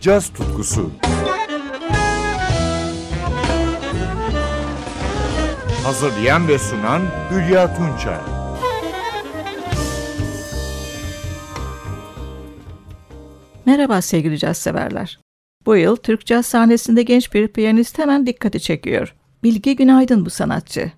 caz tutkusu. Hazırlayan ve sunan Hülya Tunçay. Merhaba sevgili caz severler. Bu yıl Türk caz sahnesinde genç bir piyanist hemen dikkati çekiyor. Bilge Günaydın bu sanatçı.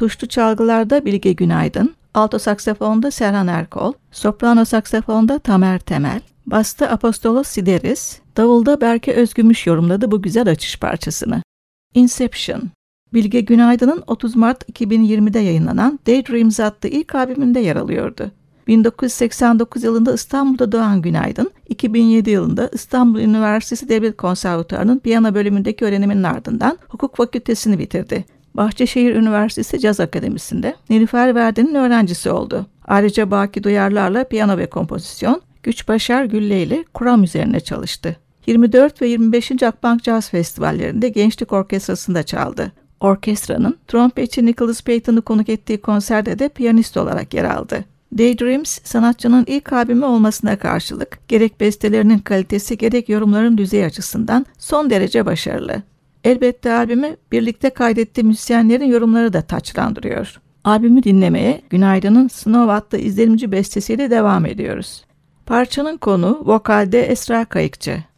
Tuşlu çalgılarda Bilge Günaydın, alto saksafonda Serhan Erkol, soprano saksafonda Tamer Temel, basta Apostolos Sideris, davulda Berke Özgümüş yorumladı bu güzel açış parçasını. Inception Bilge Günaydın'ın 30 Mart 2020'de yayınlanan Daydreams adlı ilk albümünde yer alıyordu. 1989 yılında İstanbul'da doğan Günaydın, 2007 yılında İstanbul Üniversitesi Devlet Konservatuarı'nın piyano bölümündeki öğreniminin ardından hukuk fakültesini bitirdi. Bahçeşehir Üniversitesi Caz Akademisi'nde Nilüfer Verdi'nin öğrencisi oldu. Ayrıca Baki Duyarlar'la piyano ve kompozisyon, Güç Başar Gülle ile kuram üzerine çalıştı. 24 ve 25. Akbank Caz Festivallerinde Gençlik Orkestrası'nda çaldı. Orkestranın trompetçi Nicholas Payton'u konuk ettiği konserde de piyanist olarak yer aldı. Daydreams, sanatçının ilk albümü olmasına karşılık gerek bestelerinin kalitesi gerek yorumların düzey açısından son derece başarılı. Elbette albümü birlikte kaydettiği müzisyenlerin yorumları da taçlandırıyor. Albümü dinlemeye Günaydın'ın Snow adlı izlenimci bestesiyle devam ediyoruz. Parçanın konu vokalde Esra Kayıkçı.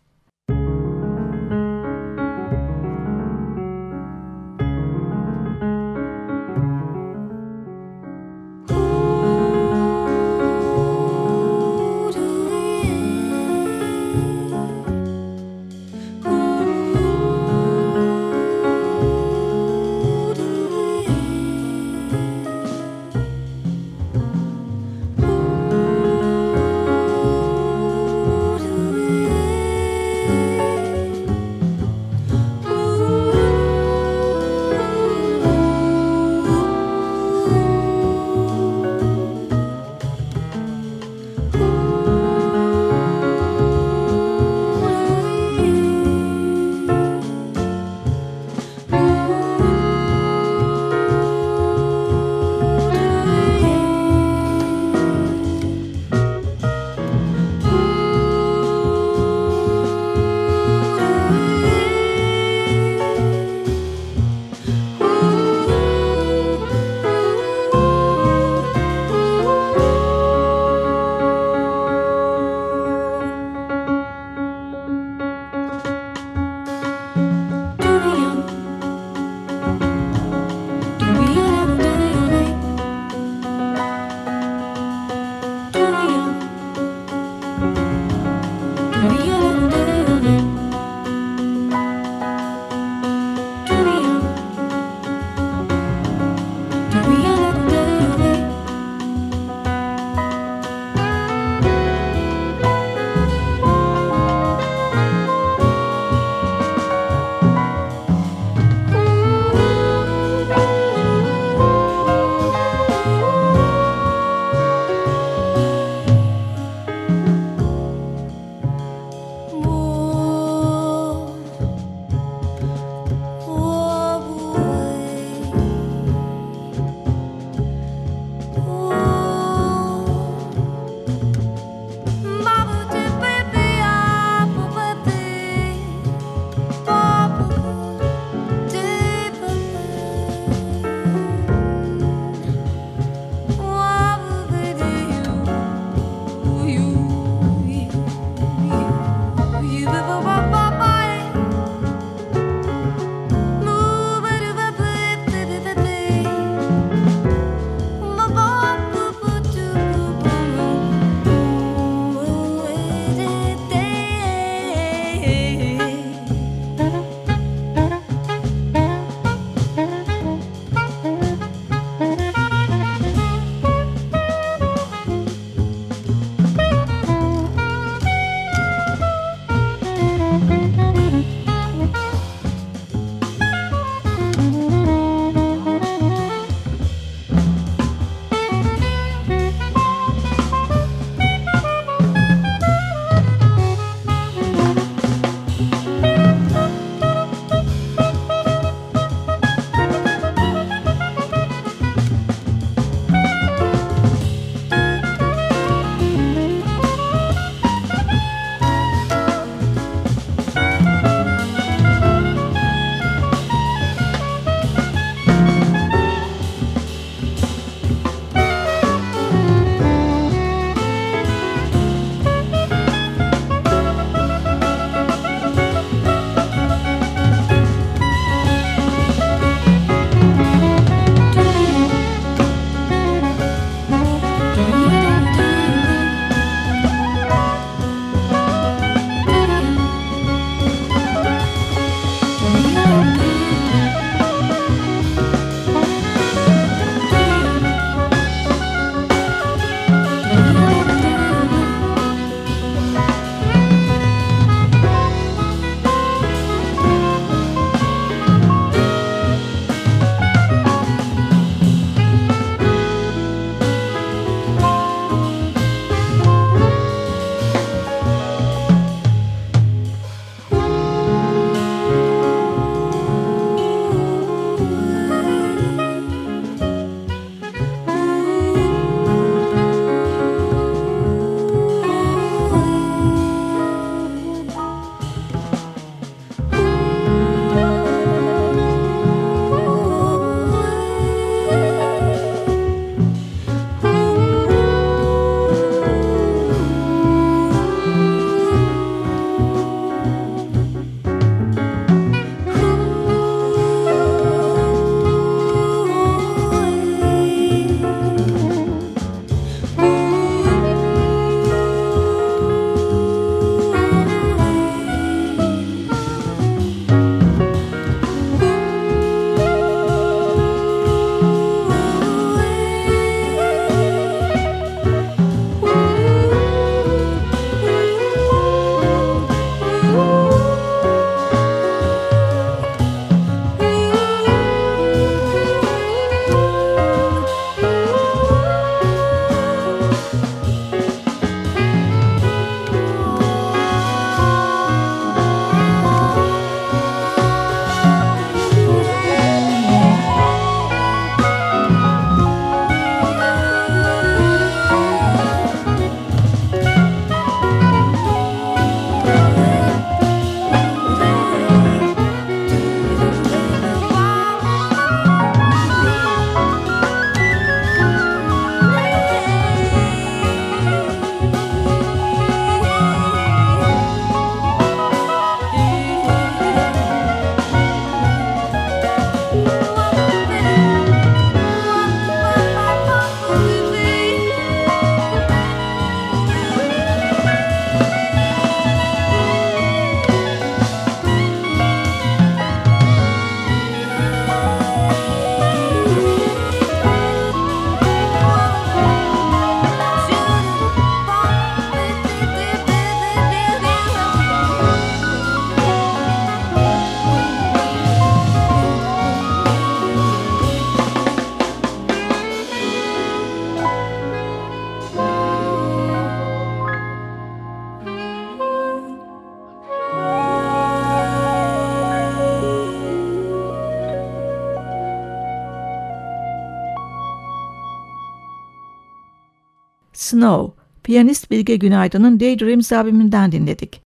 Snow, piyanist Bilge Günaydın'ın Daydreams albümünden dinledik.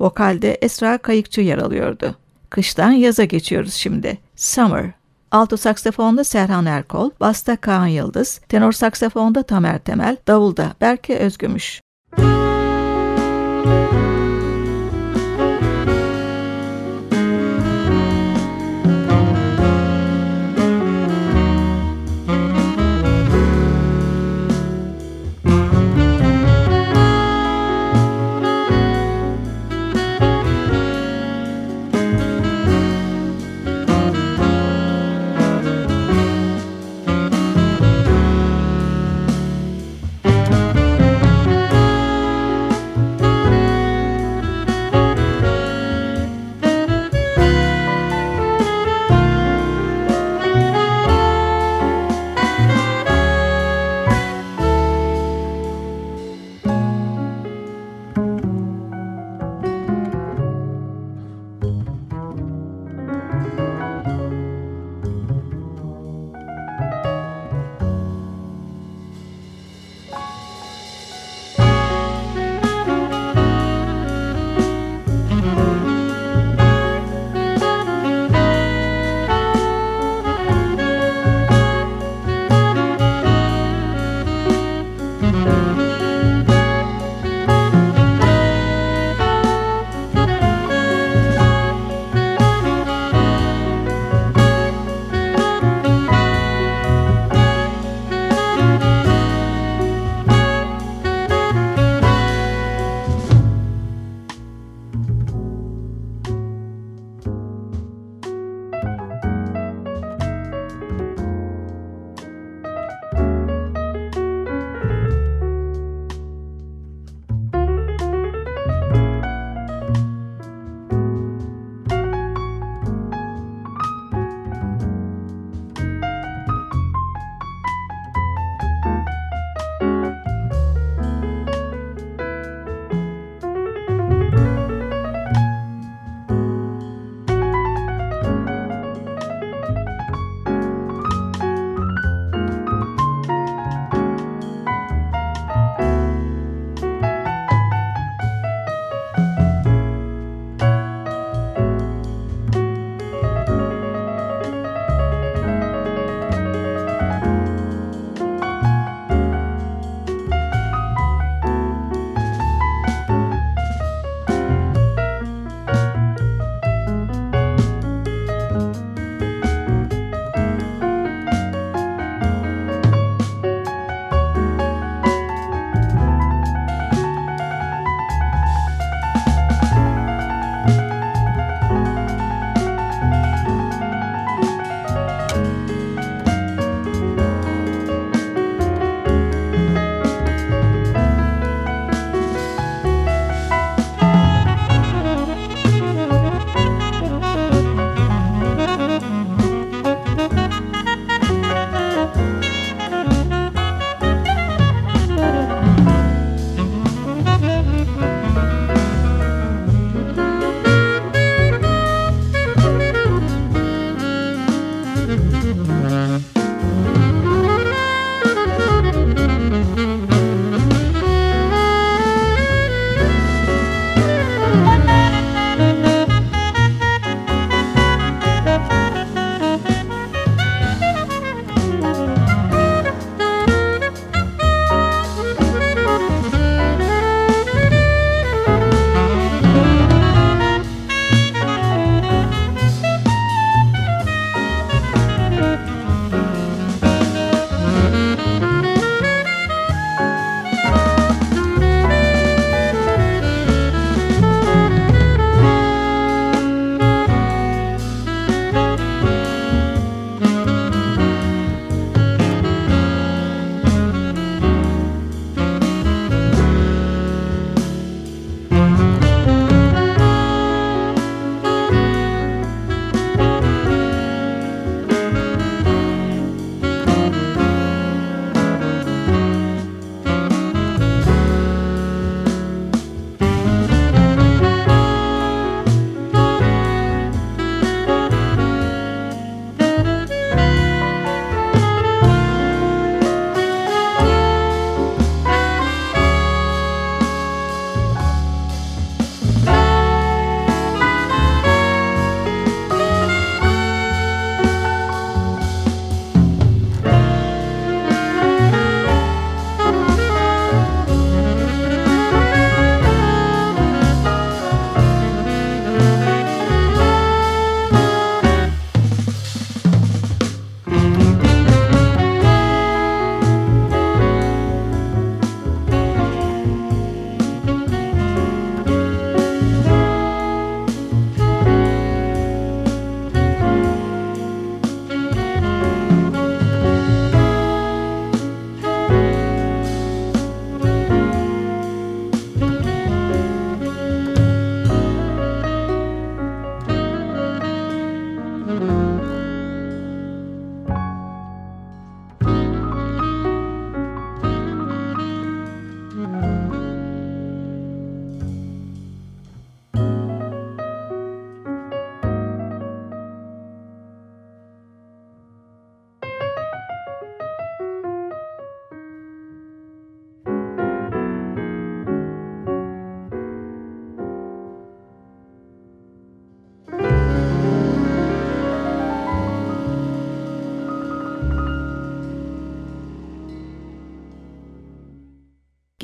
Vokalde Esra Kayıkçı yer alıyordu. Kıştan yaza geçiyoruz şimdi. Summer. Alto saksafonda Serhan Erkol, basta Kaan Yıldız, tenor saksafonda Tamer Temel, davulda Berke Özgümüş.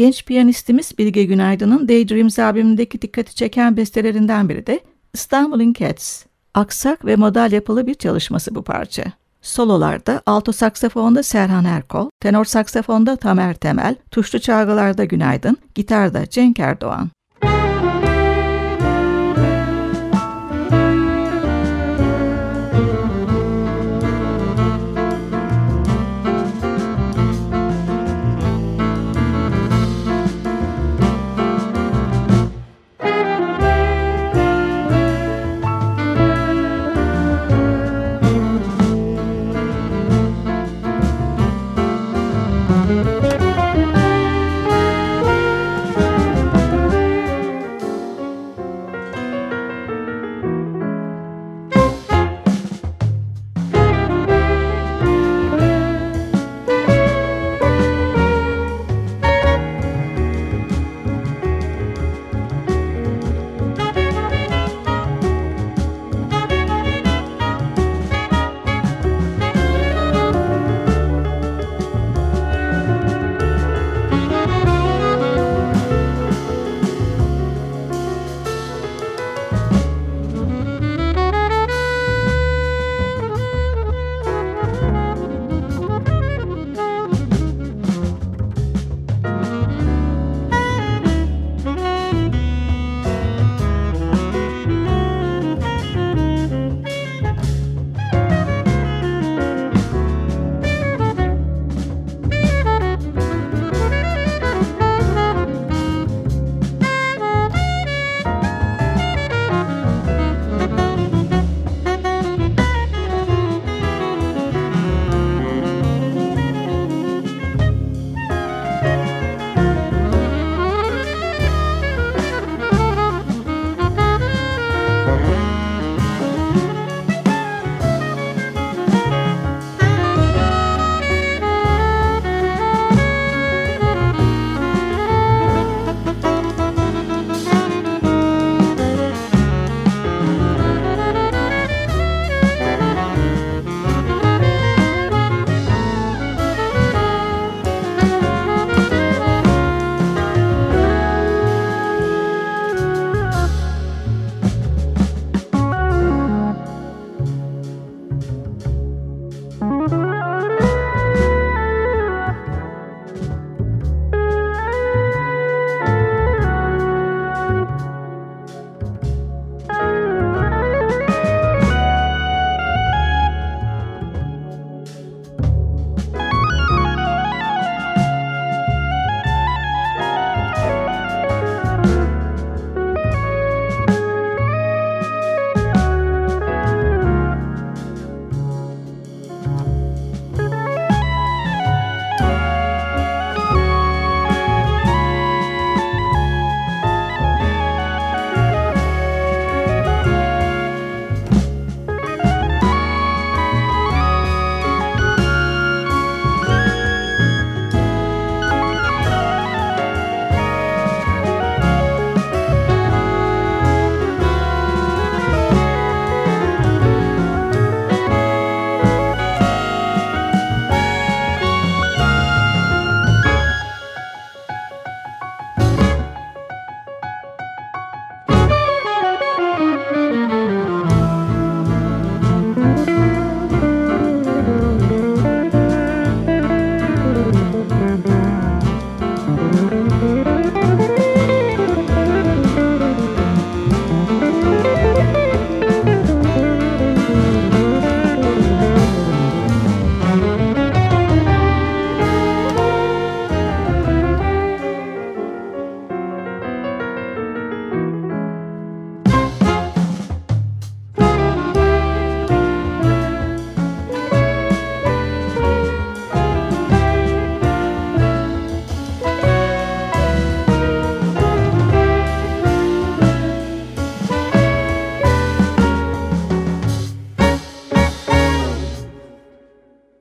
Genç piyanistimiz Bilge Günaydın'ın Daydreams albümündeki dikkati çeken bestelerinden biri de İstanbul'un Cats. Aksak ve modal yapılı bir çalışması bu parça. Sololarda alto saksafonda Serhan Erkol, tenor saksafonda Tamer Temel, tuşlu çalgılarda Günaydın, gitarda Cenk Erdoğan.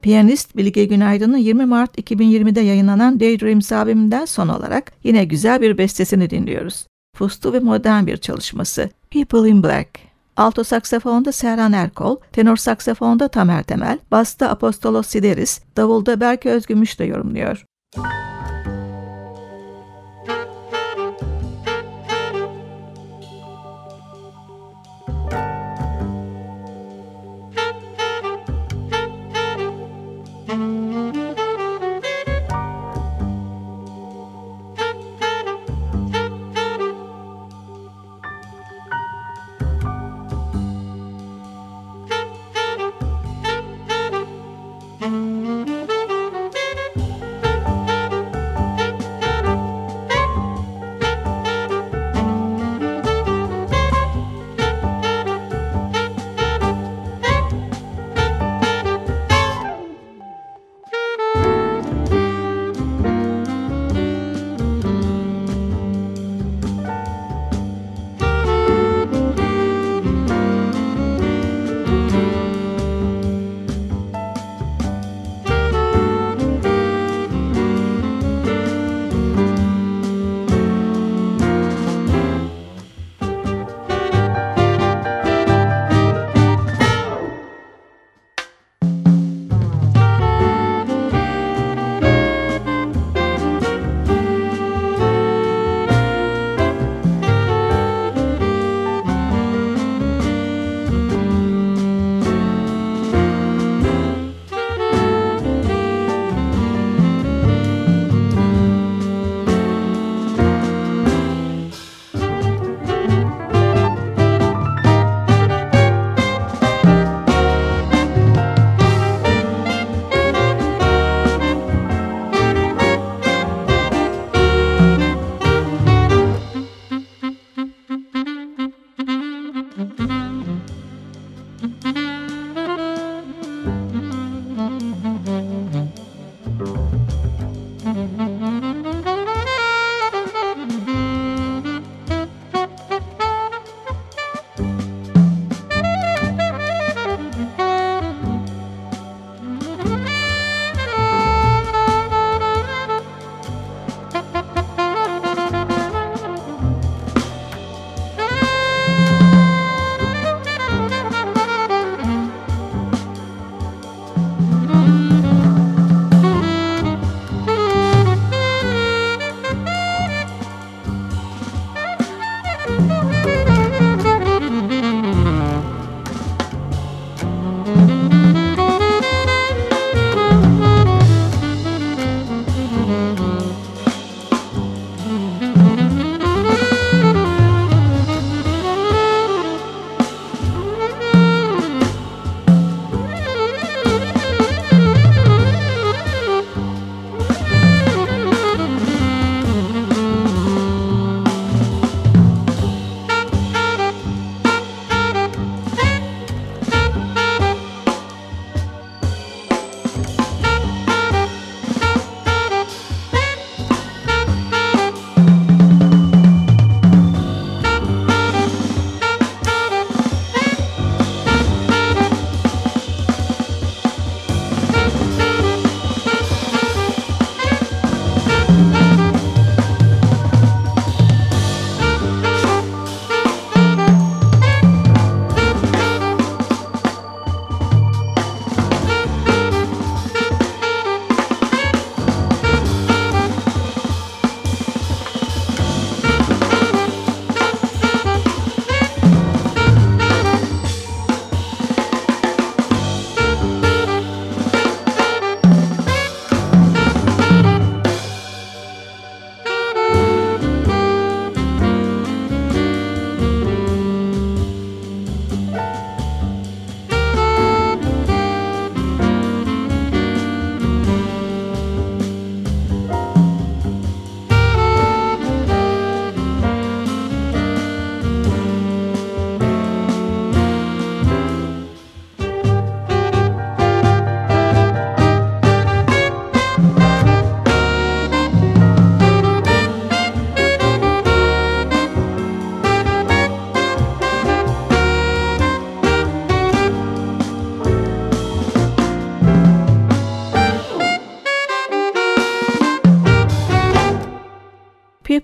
Piyanist Bilge Günaydın'ın 20 Mart 2020'de yayınlanan Daydreams albümünden son olarak yine güzel bir bestesini dinliyoruz. Fustu ve modern bir çalışması People in Black. Alto saksafonda Serhan Erkol, tenor saksafonda Tamer Temel, basta Apostolos Sideris, davulda Berke Özgümüş de yorumluyor. Müzik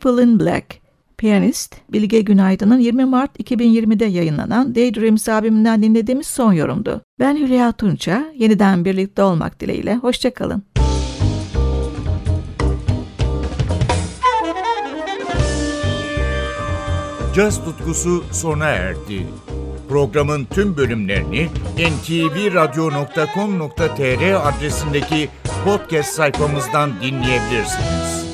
People in Black, piyanist Bilge Günaydın'ın 20 Mart 2020'de yayınlanan Daydreams albümünden dinlediğimiz son yorumdu. Ben Hülya Tunça, yeniden birlikte olmak dileğiyle, hoşçakalın. Caz tutkusu sona erdi. Programın tüm bölümlerini ntvradio.com.tr adresindeki podcast sayfamızdan dinleyebilirsiniz.